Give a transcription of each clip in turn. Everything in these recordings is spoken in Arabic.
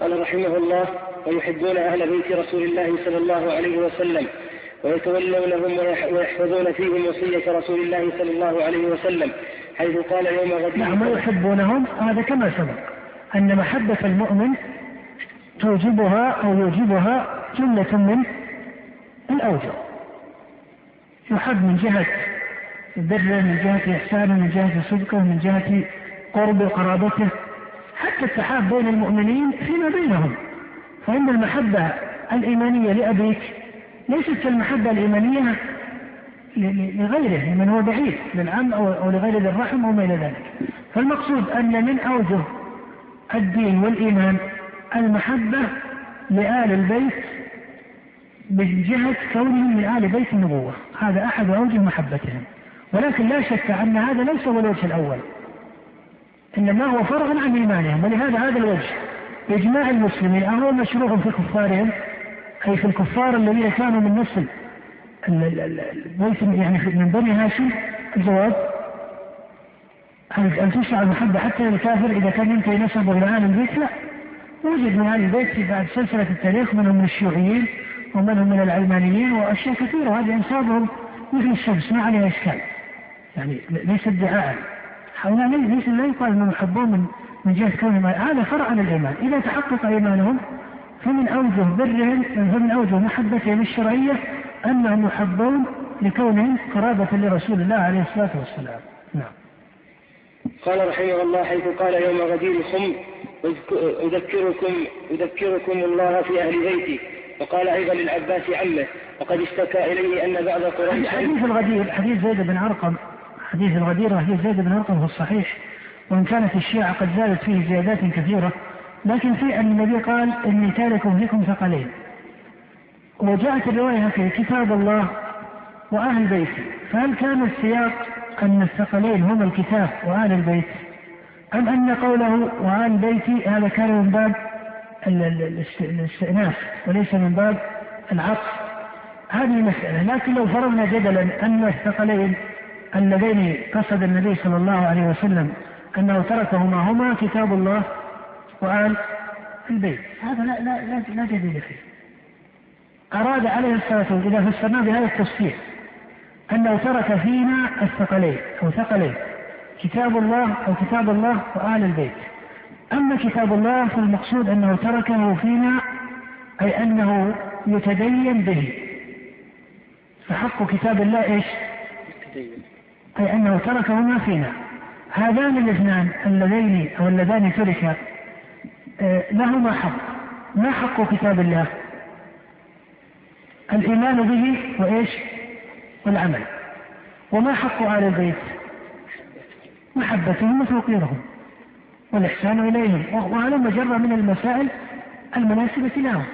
قال رحمه الله ويحبون أهل بيت رسول الله صلى الله عليه وسلم ويتولونهم ويحفظون فيهم وصية رسول الله صلى الله عليه وسلم حيث قال يوم غد نعم ويحبونهم. هذا كما سبق أن محبة المؤمن توجبها أو يوجبها جملة من الأوجه. يحب من جهة بره من جهة إحسانه من جهة صدقه من جهة قرب قرابته. حتى التحاب بين المؤمنين فيما بينهم. فإن المحبة الإيمانية لأبيك ليست كالمحبة الإيمانية لغيره من هو بعيد للعم أو لغير الرحم أو ما إلى ذلك. فالمقصود أن من أوجه الدين والإيمان المحبة لآل البيت من جهة كونهم من آل بيت النبوة. هذا أحد أوجه محبتهم. ولكن لا شك أن هذا ليس هو الوجه الأول. إنما هو فرع عن إيمانهم ولهذا هذا الوجه. بإجماع المسلمين أهو مشروع في كفارهم أي في الكفار الذين كانوا من نسل يعني من بني هاشم. الجواب أن تشرع المحبة حتى للكافر إذا كان ينتهي نسبه إلى آل البيت لا. وجد من آل البيت في بعد سلسلة التاريخ منهم من الشيوعيين ومنهم من العلمانيين وأشياء كثيرة. وهذه أنسابهم مثل الشمس ما عليها إشكال. يعني ليس ادعاء هؤلاء ليس لا يقال أنهم يحبون من من جهة كونهم هذا فرع عن الايمان، إذا تحقق إيمانهم فمن أوجه برهم فمن أوجه محبتهم الشرعية أنهم يحبون لكونهم قرابة لرسول الله عليه الصلاة والسلام. نعم. قال رحمه الله حيث قال يوم غدير الخم أذكركم أذكركم الله في أهل بيتي وقال أيضا للعباس عمه وقد اشتكى إليه أن بعض قريش حديث الغدير حديث زيد بن أرقم حديث الغدير حديث زيد بن أرقم في الصحيح وإن كانت الشيعة قد زادت فيه زيادات كثيرة لكن في أن النبي قال إني تارك فيكم ثقلين وجاءت الرواية هكذا كتاب الله وأهل بيتي فهل كان السياق أن الثقلين هما الكتاب وآل البيت؟ أم أن قوله وآل بيتي هذا كان من باب الاستئناف وليس من باب العطف؟ هذه مسألة. لكن لو فرضنا جدلا أن الثقلين اللذين قصد النبي صلى الله عليه وسلم أنه تركهما هما كتاب الله وآل البيت. هذا لا لا لا, لا جديد فيه. أراد عليه الصلاة والسلام إذا فسرناه بهذا التفسير أنه ترك فينا الثقلين أو ثقلين كتاب الله أو كتاب الله وآل البيت. أما كتاب الله فالمقصود أنه تركه فينا أي أنه يتدين به. فحق كتاب الله إيش؟ أي أنه تركهما فينا. هذان الاثنان اللذين أو اللذان ترك آه، لهما حق. ما حق كتاب الله؟ الإيمان به وإيش؟ والعمل. وما حق آل البيت؟ محبتهم وتوقيرهم والإحسان إليهم. وهذا مجرة من المسائل المناسبة لهم.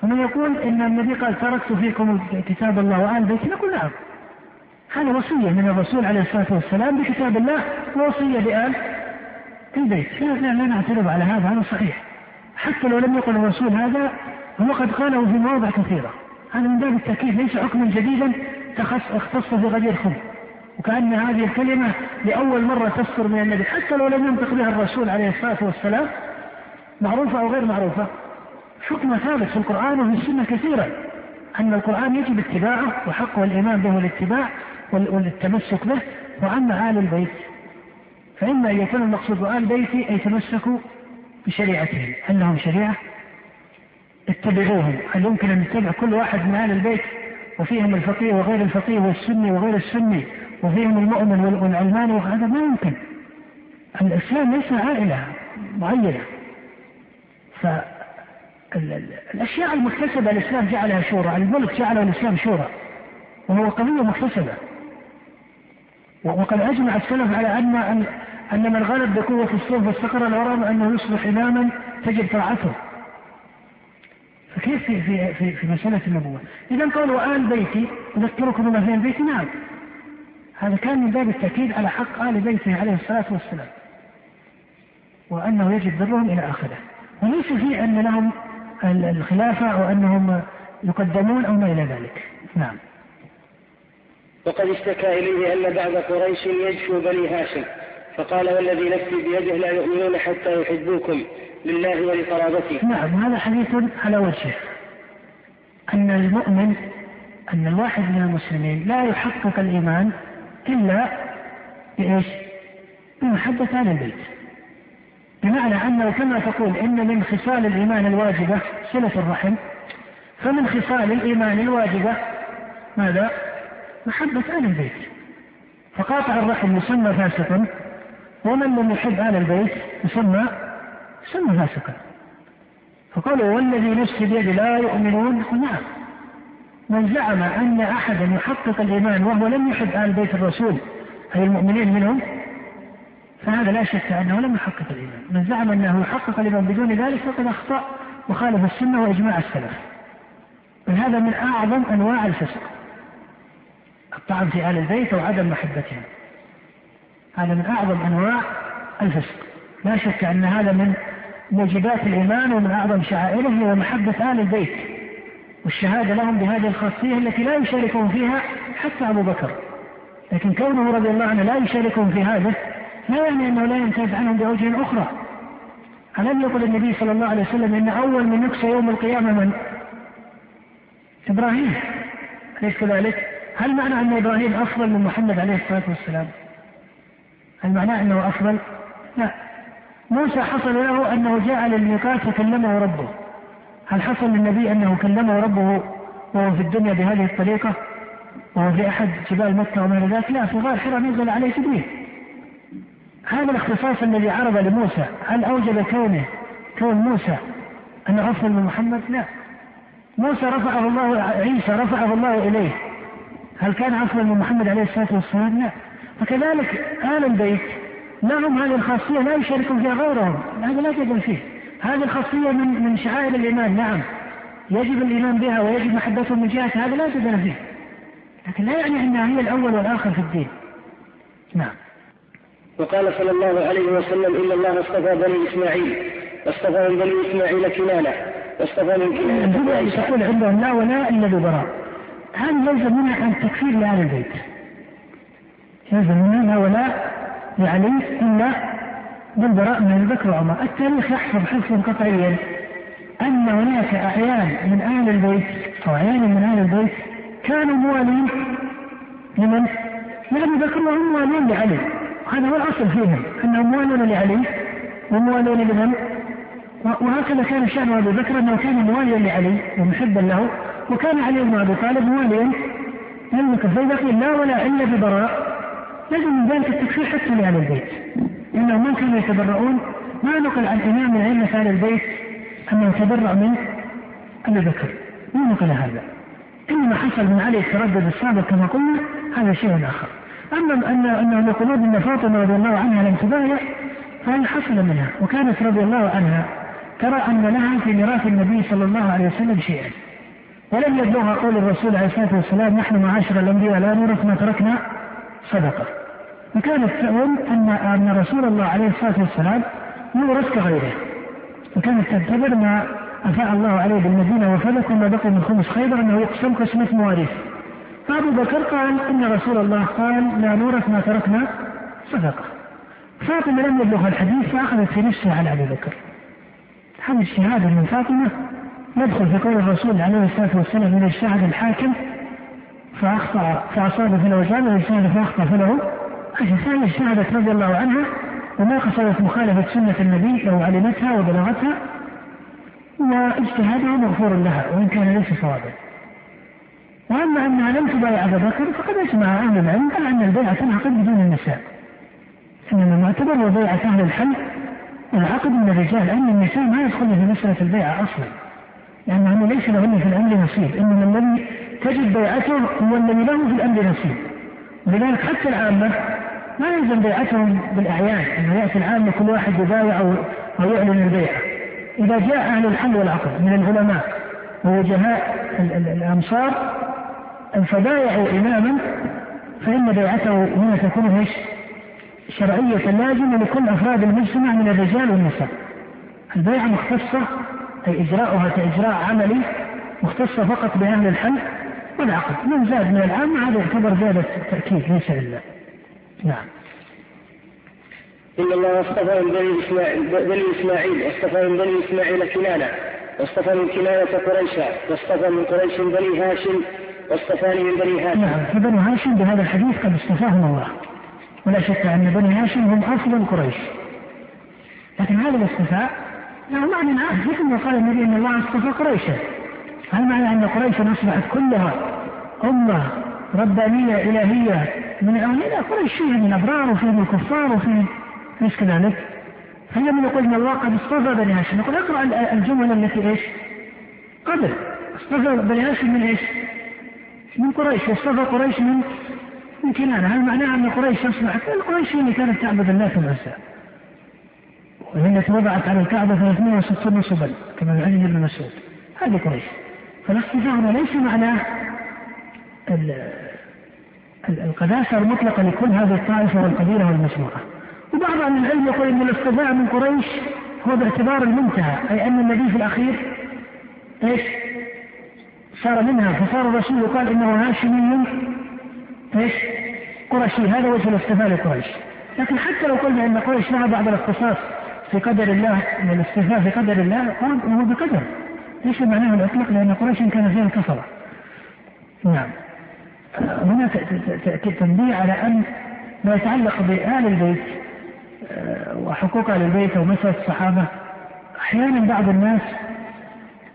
فمن يقول إن النبي قال تركت فيكم كتاب الله وآل البيت نقول نعم هذا وصية من الرسول عليه الصلاة والسلام بكتاب الله ووصية بآل البيت. لا, لا, لا نعترض على هذا هذا صحيح. حتى لو لم يقل الرسول هذا هو قد قاله في مواضع كثيرة. هذا من باب التأكيد ليس حكما جديدا اختص في غدير خم وكأن هذه الكلمة لأول مرة تصدر من النبي. حتى لو لم ينطق بها الرسول عليه الصلاة والسلام معروفة أو غير معروفة حكم ثابت في القرآن وفي السنة كثيرا أن القرآن يجب اتباعه وحقه الإيمان به الاتباع. والتمسك به. وأما آل البيت فإما أن يكون المقصود آل بيتي أي تمسكوا بشريعتهم لهم شريعة؟ اتبعوهم. هل يمكن أن نتبع كل واحد من آل البيت؟ وفيهم الفقيه وغير الفقيه والسني وغير السني وفيهم المؤمن والعلماني وهذا ما يمكن. الإسلام ليس عائلة معينة. فالأشياء المكتسبة الإسلام جعلها شورى الملك جعله الإسلام شورى وهو قضية مكتسبة. وقد أجمع السلف على أن أن من غلب بقوة السيف واستقر الوراء أنه يصبح إماما تجب طاعته. فكيف في في في, في مسألة النبوة؟ إذا قالوا آل بيتي أذكركم بما في بيتي نعم. هذا كان من باب التأكيد على حق آل بيته عليه الصلاة والسلام. وأنه يجب برهم إلى آخره. وليس في أن لهم الخلافة أو أنهم يقدمون أو ما إلى ذلك. نعم. وقد اشتكى إليه أن بعض قريش يجفو بني هاشم فقال والذي نفسي بيده لا يؤمنون حتى يحبوكم لله ولقرابته نعم هذا حديث على وجهه أن المؤمن أن الواحد من المسلمين لا يحقق الإيمان إلا بإيش؟ بمحبة آل البيت بمعنى أنه كما تقول إن من خصال الإيمان الواجبة صلة الرحم فمن خصال الإيمان الواجبة ماذا؟ محبة آل البيت. فقاطع الرحم يسمى فاسقا ومن لم يحب آل البيت يسمى يسمى فاسقا. فقالوا والذي نفسي بيده لا يؤمنون نعم من زعم أن أحدا يحقق الإيمان وهو لم يحب آل بيت الرسول أي المؤمنين منهم فهذا لا شك أنه لم يحقق الإيمان. من زعم أنه يحقق الإيمان بدون ذلك فقد أخطأ وخالف السنة وإجماع السلف. بل هذا من أعظم أنواع الفسق. الطعن في آل البيت وعدم محبتهم. هذا من أعظم أنواع الفسق. لا شك أن هذا من موجبات الإيمان ومن أعظم شعائره هو محبة آل البيت. والشهادة لهم بهذه الخاصية التي لا يشاركهم فيها حتى أبو بكر. لكن كونه رضي الله عنه لا يشاركهم في هذا لا يعني أنه لا يمتاز عنهم بوجه أخرى. ألم يقل النبي صلى الله عليه وسلم إن أول من يكسى يوم القيامة من؟ إبراهيم. أليس كذلك؟ هل معنى أن إبراهيم أفضل من محمد عليه الصلاة والسلام؟ هل معناه أنه أفضل؟ لا. موسى حصل له أنه جاء للميقات فكلمه ربه. هل حصل للنبي أنه كلمه ربه وهو في الدنيا بهذه الطريقة؟ وهو في أحد جبال مكة وما ذلك؟ لا في غار حراء نزل عليه جبريل. هذا الاختصاص الذي عرض لموسى هل أوجب كونه كون موسى أنه أفضل من محمد؟ لا. موسى رفعه الله عيسى رفعه الله إليه. هل كان أفضل من محمد عليه الصلاة والسلام؟ لا. وكذلك آل البيت لهم هذه الخاصية؟ لا يشاركون فيها غيرهم. هذا لا جدل فيه. هذه الخاصية من من شعائر الإيمان نعم. يجب الإيمان بها ويجب محبتهم من جهة هذا لا جدل فيه. لكن لا يعني أنها هي الأول والآخر في الدين. نعم. وقال صلى الله عليه وسلم إن الله اصطفى بني إسماعيل واصطفى من بني إسماعيل كنانة واصطفى من كنانة تقول عندهم لا ولا إلا ببراء هذا ليس منها أن تكفير لأهل البيت ليس منها لا ولا لعلي إلا بالبراء من أبي بكر وعمر، التاريخ يحفظ حفظا قطعيا أن هناك أعيان من أهل البيت أو أعيان من أهل البيت كانوا موالين لمن؟ لأبي بكر وهم موالين لعلي، هذا هو الأصل فيهم أنهم موالون لعلي وموالون لمن؟ وهكذا كان شأن أبي بكر أنه كان مواليا لعلي ومحبا له وكان علي بن أبي طالب مواليا لأبي بكر فإذا قيل لا ولا إلا ببراء. لازم من ذلك التكفير حتى لأهل البيت. لأنهم ما كانوا يتبرؤون. ما نقل عن إمام من أئمة أهل البيت أنه تبرأ من أبي بكر ما نقل هذا؟ إنما حصل من علي التردد السابق كما قلنا هذا شيء آخر. أما أن أنهم يقولون أن فاطمة رضي الله عنها لم تبايع فهذا حصل منها. وكانت رضي الله عنها ترى أن لها في ميراث النبي صلى الله عليه وسلم شيئا. ولم يبلغها قول الرسول عليه الصلاة والسلام نحن معاشر الأنبياء لا نورث ما تركنا. صدقة. وكانت تؤمن أن أن رسول الله عليه الصلاة والسلام يورث كغيره. وكانت تعتبر ما أفاء الله عليه بالمدينة وفلك وما بقي من خمس خيبر أنه يقسم قسمة مواريث. فأبو بكر قال إن رسول الله قال لا نورث ما تركنا. صدقة. فاطمة لم يبلغها الحديث فأخذت في نفسها على أبي بكر. هذه الشهادة من فاطمة ندخل في قول الرسول عليه الصلاة والسلام من الشهادة الحاكم فأخطأ فأصاب في الأوزان واجتهد فأخطأ فله أجل اجتهدت رضي الله عنها وما قصدت مخالفة سنة النبي لو علمتها وبلغتها واجتهادها مغفور لها وإن كان ليس صوابا. وأما أنها لم تبايع أبا بكر فقد أجمع أهل العلم على أن البيعة تنعقد بدون النساء. إنما المعتبر هو بيعة أهل الحل والعقد من الرجال لأن النساء ما يدخلن في مسألة البيعة أصلا. لأنهن ليس لهن في الأمر نصيب إنما الذي تجد بيعته هو الذي له في الأمر نصيب ولذلك حتى العامة ما يلزم بيعتهم بالأعيان أنه يأتي العامة كل واحد يبايع أو, أو يعلن البيعة إذا جاء أهل الحل والعقد من العلماء ووجهاء الأمصار فبايعوا إماما فإن بيعته هنا تكون إيش؟ شرعية لازمة لكل أفراد المجتمع من الرجال والنساء. البيعة مختصة أي إجراؤها كإجراء عملي مختصة فقط بأهل الحل والعقد. من زاد من العام هذا يعتبر زيادة تأكيد ليس إلا نعم. إن الله اصطفى من بني إسماعيل, بني إسماعيل واصطفى من بني إسماعيل كنانة واصطفى من كنانة قريشا واصطفى من قريش بني هاشم واصطفاني من بني هاشم. نعم فبنو هاشم بهذا الحديث قد اصطفاهم الله. ولا شك أن بني هاشم هم أفضل قريش. لكن هذا الاصطفاء له معنى آخر مثل ما قال النبي أن الله أصطفى قريشا. هل معنى أن قريش أصبحت كلها أمة ربانية إلهية من الأولين لا قريش فيها من أبرار وفيها من كفار وفي ليس كذلك؟ فلما نقول إن الله قد اصطفى بني هاشم؟ نقول اقرأ الجمل التي إيش؟ قبل. اصطفى بني هاشم من إيش؟ من قريش. واصطفى قريش من من كنانة. هل معناها أن قريش أصبحت قريش اللي كانت تعبد الله العزى وهي وضعت على الكعبة 360 نصبا كما عن ابن مسعود. هذه قريش. فالاصطفاء هنا ليس معناه القداسة المطلقة لكل هذه الطائفة والقبيلة والمجموعة. وبعض أهل العلم يقول أن الاصطفاء من قريش هو باعتبار المنتهى أي أن النبي في الأخير إيش؟ صار منها فصار الرسول يقال إنه هاشمي إيش؟ قرشي. هذا وجه الاصطفاء لقريش. لكن حتى لو قلنا إن قريش لها بعض الاختصاص في قدر الله من الاصطفاء في قدر الله هو بقدر. ليس معناه الإطلاق؟ لأن قريش كان فيها الكفره نعم. هنا تنبيه على أن ما يتعلق بآل البيت آه، وحقوق آل البيت ومسألة الصحابة أحيانا بعض الناس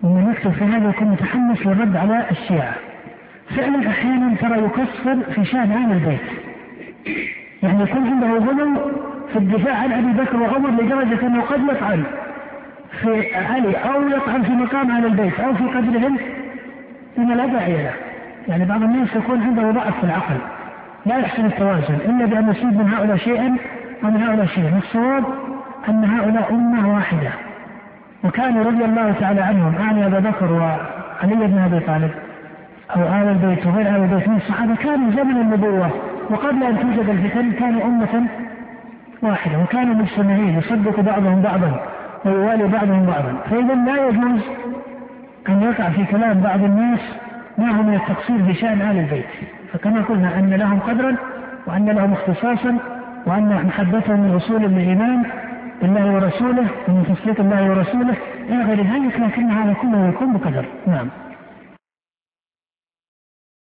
ومن يكتب في هذا يكون متحمس للرد على الشيعة. فعلا أحيانا ترى يكسر في شأن آل البيت. يعني يكون عنده غلو في الدفاع عن أبي بكر وعمر لدرجة أنه قد يطعن في علي أو يطعن في مقام أهل البيت أو في قدرهم داعي له. يعني بعض الناس يكون عنده ضعف في العقل لا يحسن التوازن إلا بأن يصيب من هؤلاء شيئا ومن هؤلاء شيئا. والصواب أن هؤلاء أمة واحدة. وكانوا رضي الله تعالى عنهم أعني أبا بكر وعلي بن أبي طالب أو آل البيت وغير آل البيت من الصحابة كانوا زمن النبوة. وقبل أن توجد الفتن كانوا أمة واحدة وكانوا مجتمعين يصدق بعضهم بعضا ويوالي بعضهم بعضا فإذا لا يجوز أن يقع في كلام بعض الناس ما هو من التقصير في شأن آل البيت. فكما قلنا أن لهم قدرا وأن لهم اختصاصا وأن محبتهم من أصول الإيمان بالله ورسوله ومن تصديق الله ورسوله إلى غير ذلك لكن هذا كله يكون بقدر. نعم.